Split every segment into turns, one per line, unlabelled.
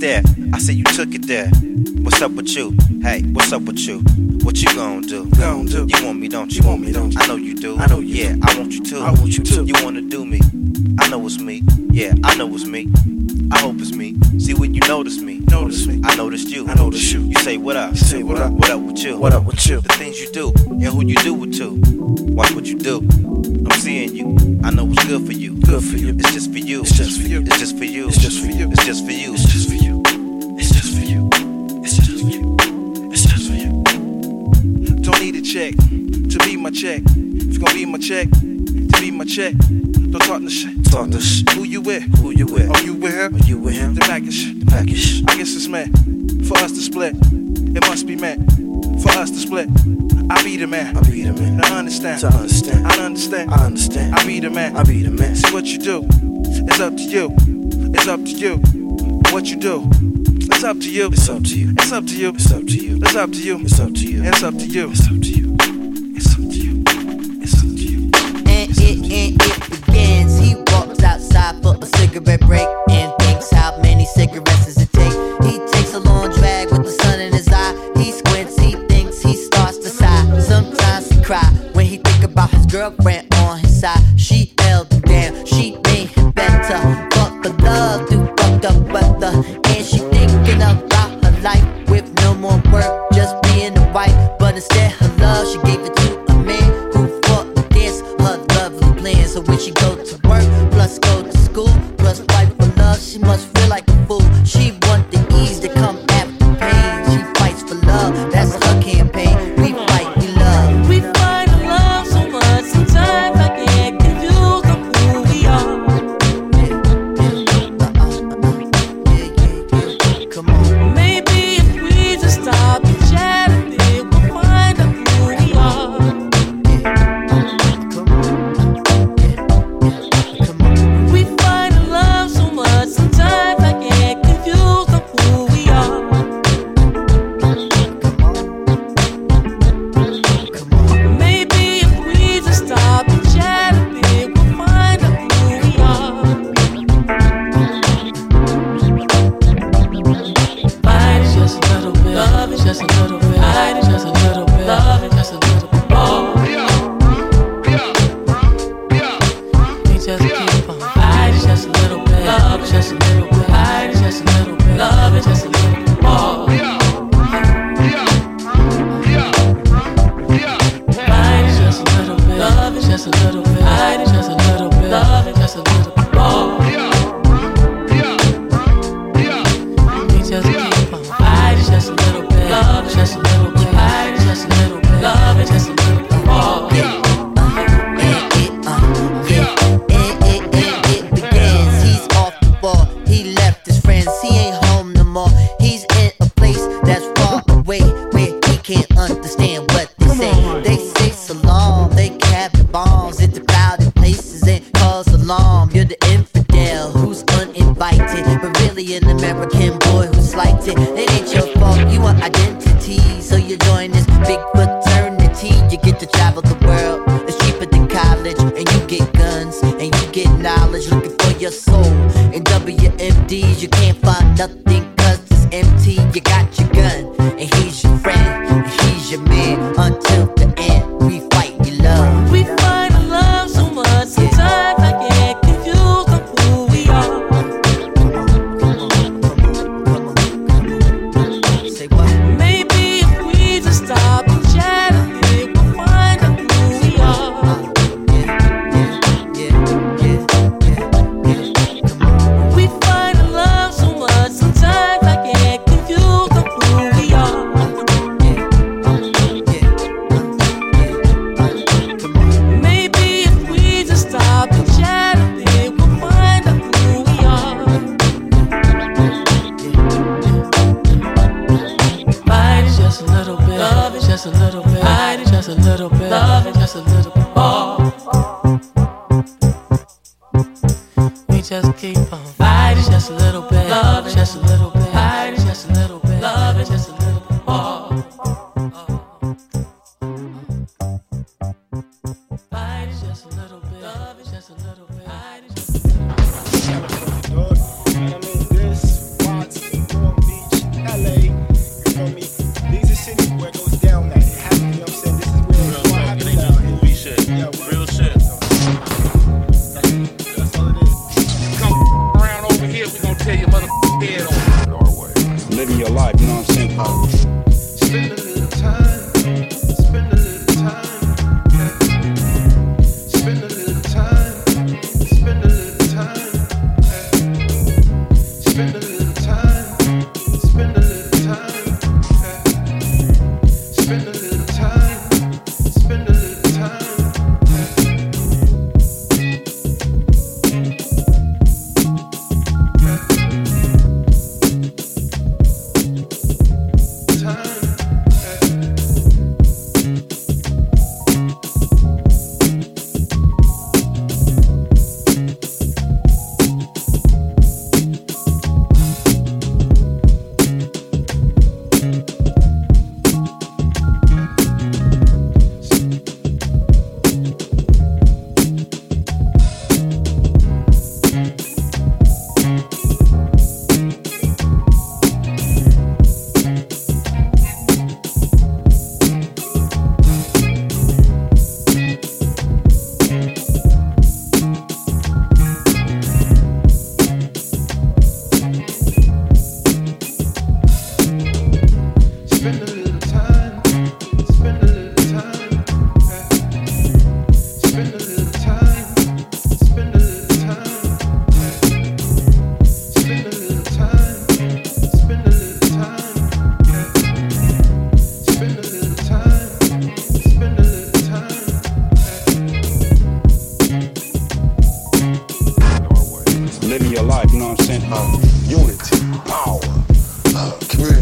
there. I said you took it there. What's up with you? Hey, what's up with you? What you gonna do?
Gon' do.
You want me, don't you?
You want me, don't you?
I know you do.
I know you
Yeah,
do.
I want you too.
I want you too.
You wanna do me? I know it's me. Yeah, I know it's me. I hope it's me. See when you notice me.
Notice me.
I noticed you.
I noticed you.
You say what up?
You say what up?
What up with you?
What up with you?
The things you do and who you do it to. Watch what you do. I'm seeing you. I know what's good for you.
Good for you.
It's just for you.
It's just for you.
It's just for you.
It's just for you.
It's just for you.
It's just for you. It's just for you. It's just for you. It's just for you. Don't need a check to be my check. If you gonna be my check, to be my check. Don't talk no shit.
Talk the.
Who you with?
Who you with?
Are you with him?
Are you with him?
The package.
The package.
I guess it's meant for us to split. It must be meant for us to split. I be the man.
I be the man.
Now understand.
To understand.
I understand.
I understand.
I be the man.
I be the man.
See what you do. It's up to you. It's up to you. What you do. It's up to you.
It's up to you.
It's up to you.
It's up to you.
It's up to you.
It's up to you.
It's up to you.
It's up to you.
It's up to you. It's up to you.
and it and it begins. Outside for a cigarette break and It ain't your fault. You are identity, so you join this big fraternity. You get to travel the world. It's cheaper than college, and you get guns and you get knowledge. Looking for your soul in WMDs. You can't find nothing after the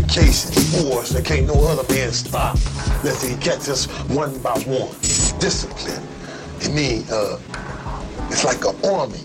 chasing force that can't no other man stop unless he catch
us one by one. Discipline. It mean, uh, it's like an army.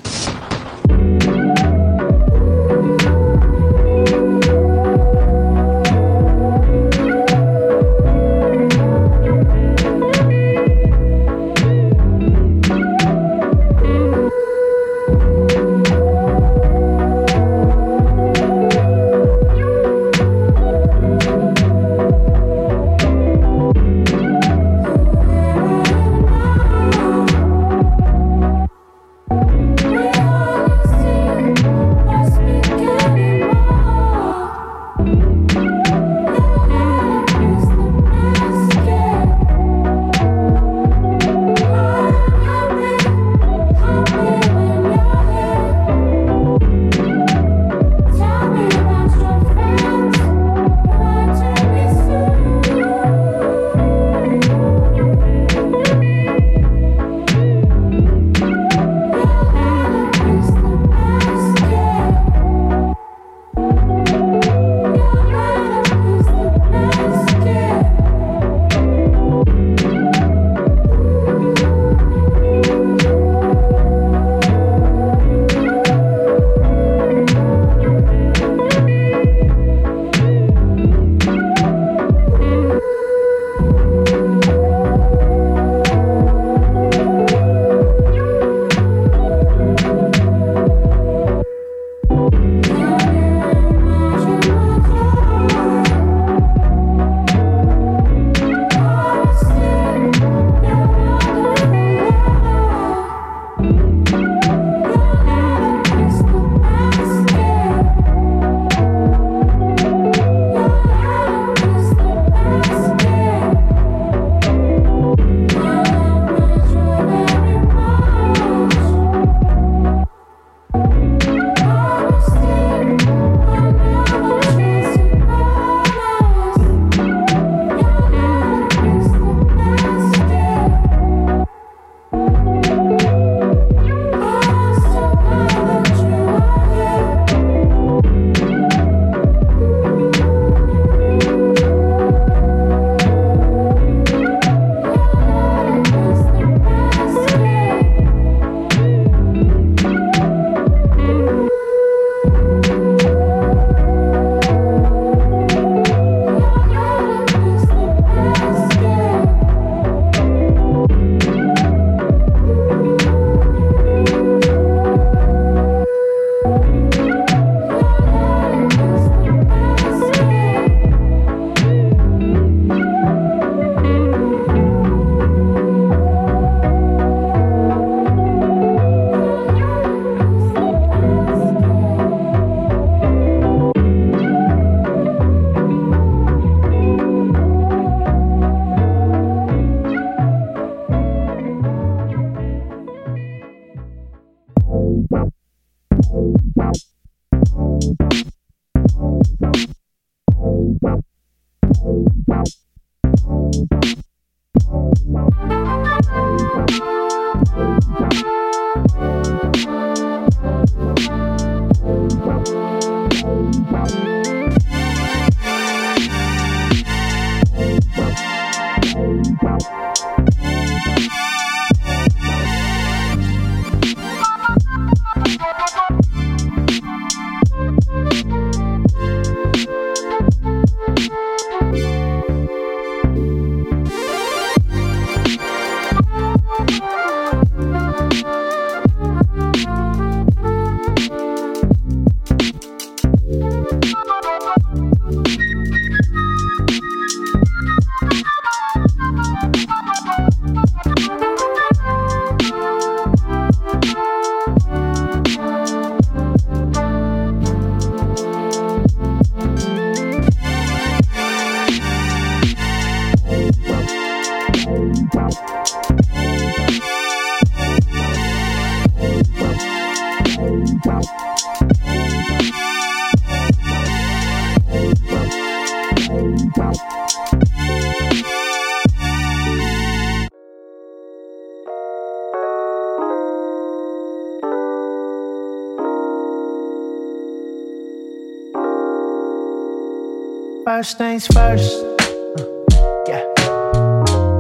First things
first. Uh,
yeah.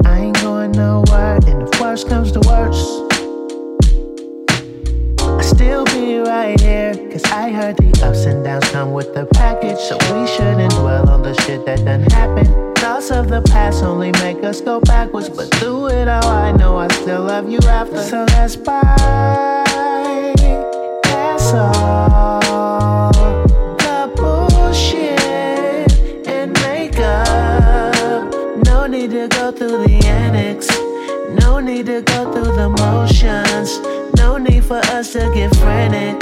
I ain't going nowhere, and if worst comes to worst, I still be right here. Cause I heard the ups and downs come with the package, so we shouldn't dwell on
the shit that done
happened. Thoughts of the past only make us go backwards, but through it all, I know I still love you after. So let's bye. That's all. need to go through the motions. No need for us to get frantic.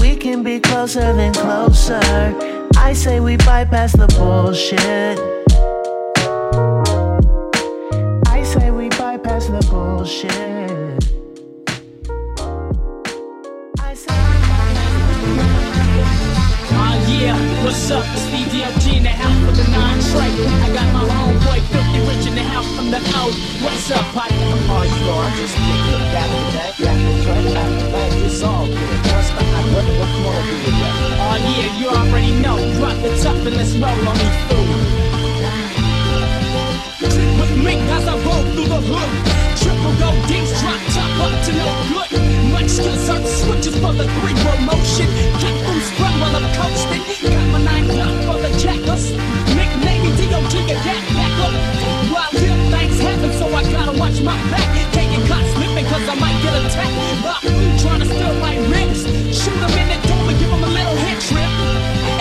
We can be closer than closer, I say we bypass the bullshit. I say we bypass the bullshit. I say Ah
uh, yeah, what's up? It's DDFG in the house with the non-trite. I got my own boy, filthy rich in the house from the out. What's up, I smell on me food. With me as I roll through the hood. Triple gold deep drop top up to no good. Much concern switches for the three row motion. Got food sprung while I'm coasting. Got my nine block for the jackers. Nickname D.O.G. a yak packer. While real things happen, so I gotta watch my back. Taking cuts, get slipping cause I might get attacked. Trying to steal my ribs. Shoot them in the door and give them a little head trip.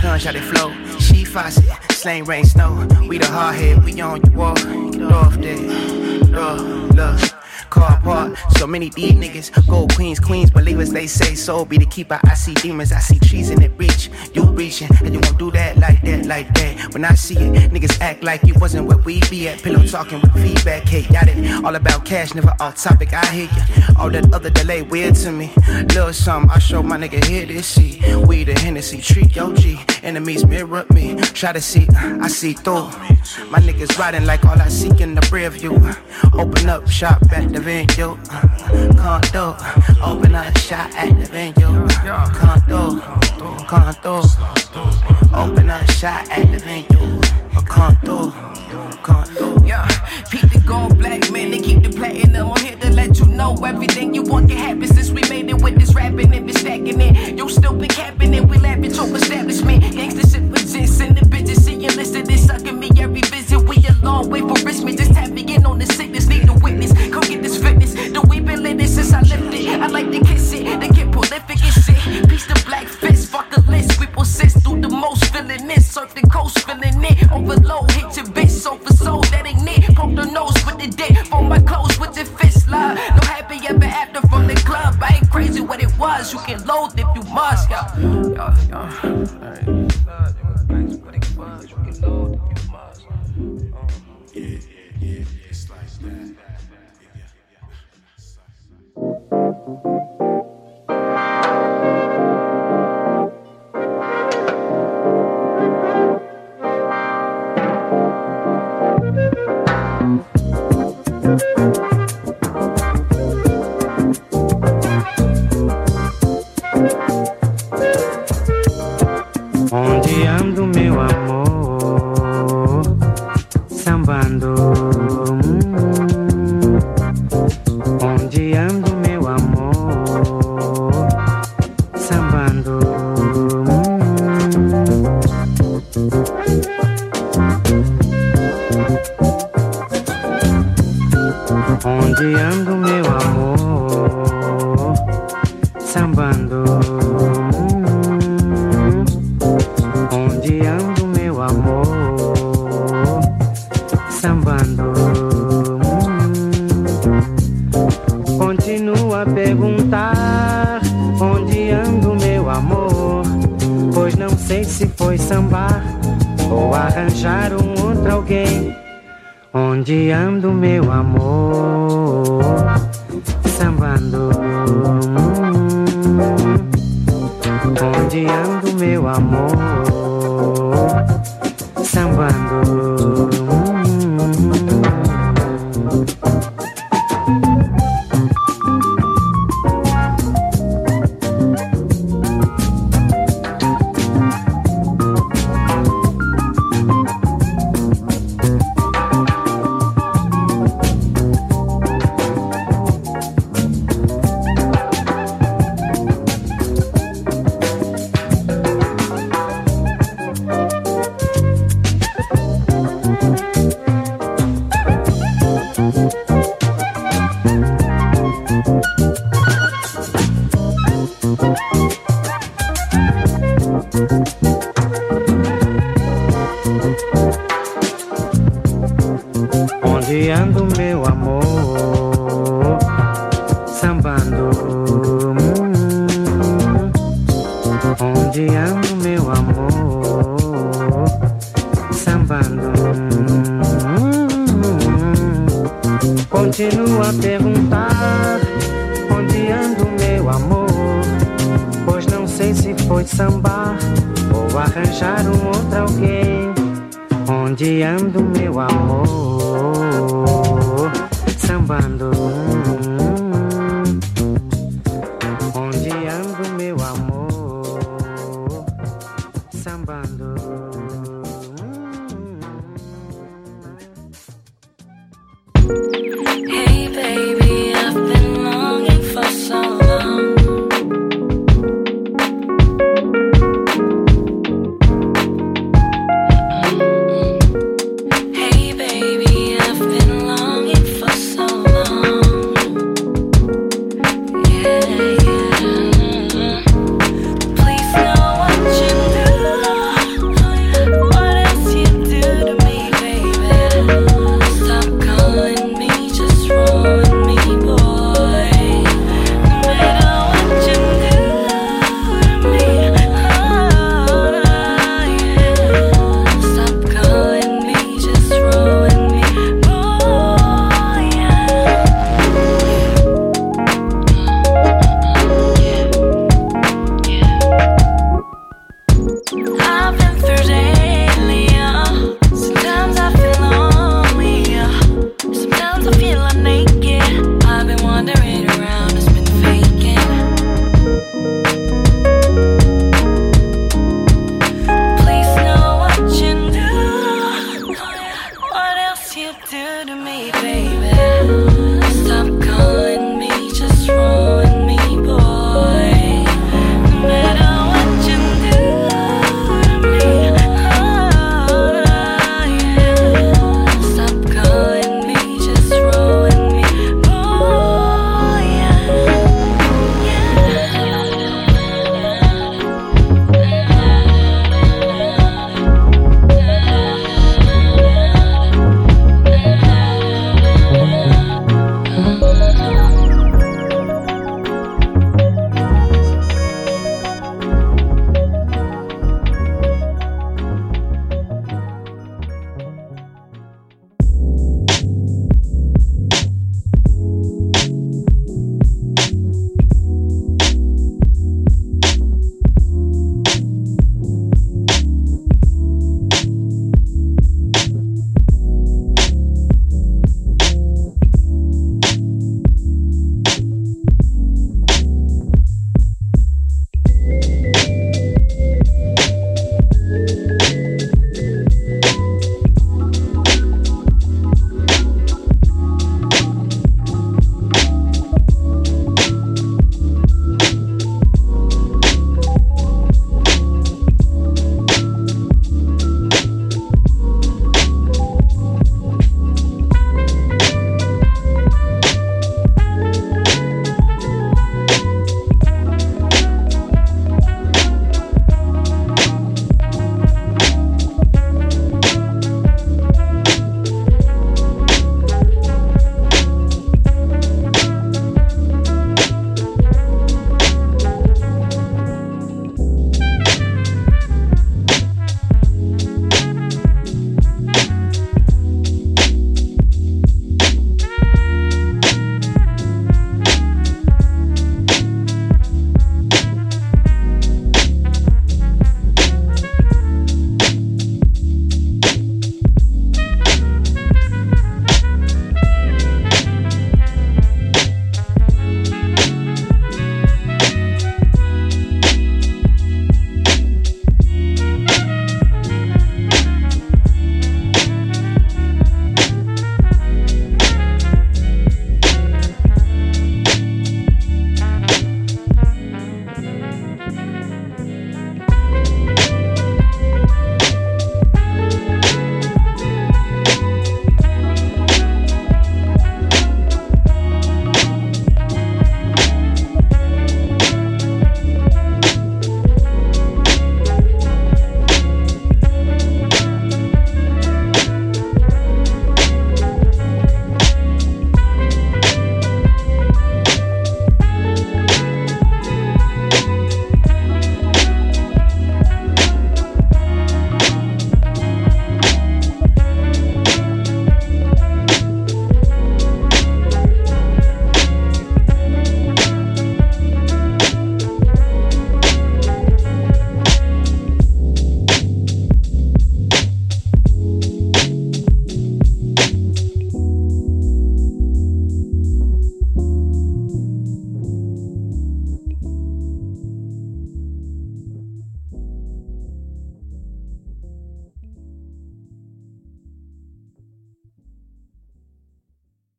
Gunshot they flow. She faucet. Slang rain snow. We the hardhead. We on
your wall. Get off that.
Love, love soul be the keeper. I see demons, I see trees in it reach. You reaching, and you won't do that like that, like that. When I see it, niggas act like it wasn't where we be at. Pillow talking with feedback, it. All about cash, never off topic. I hear you. All that other delay weird to me. Little something, I show my nigga here this see. We the Hennessy, treat yo G. Enemies mirror me. Try to see, uh, I see through. My niggas riding like all I seek in the rear view. Open up shop at the venue. Uh, Condo. Open up shop at the venue. Uh, Condo. Condo. Open up shop at the venue. Uh, Condo. Condo.
Yeah, gold black man, they keep the platinum. I'm here to let you know everything you want can happen since we made it with this rapping and been stacking it. You still been capping it, we laughing, choke establishment. Gangsta shit presents and the bitches see you listed They sucking me every visit. We a long way for risk me, just tap me in on the sickness, need the witness. Come get this fitness. The we been lit since I left it. I like to kiss it, they get prolific and shit.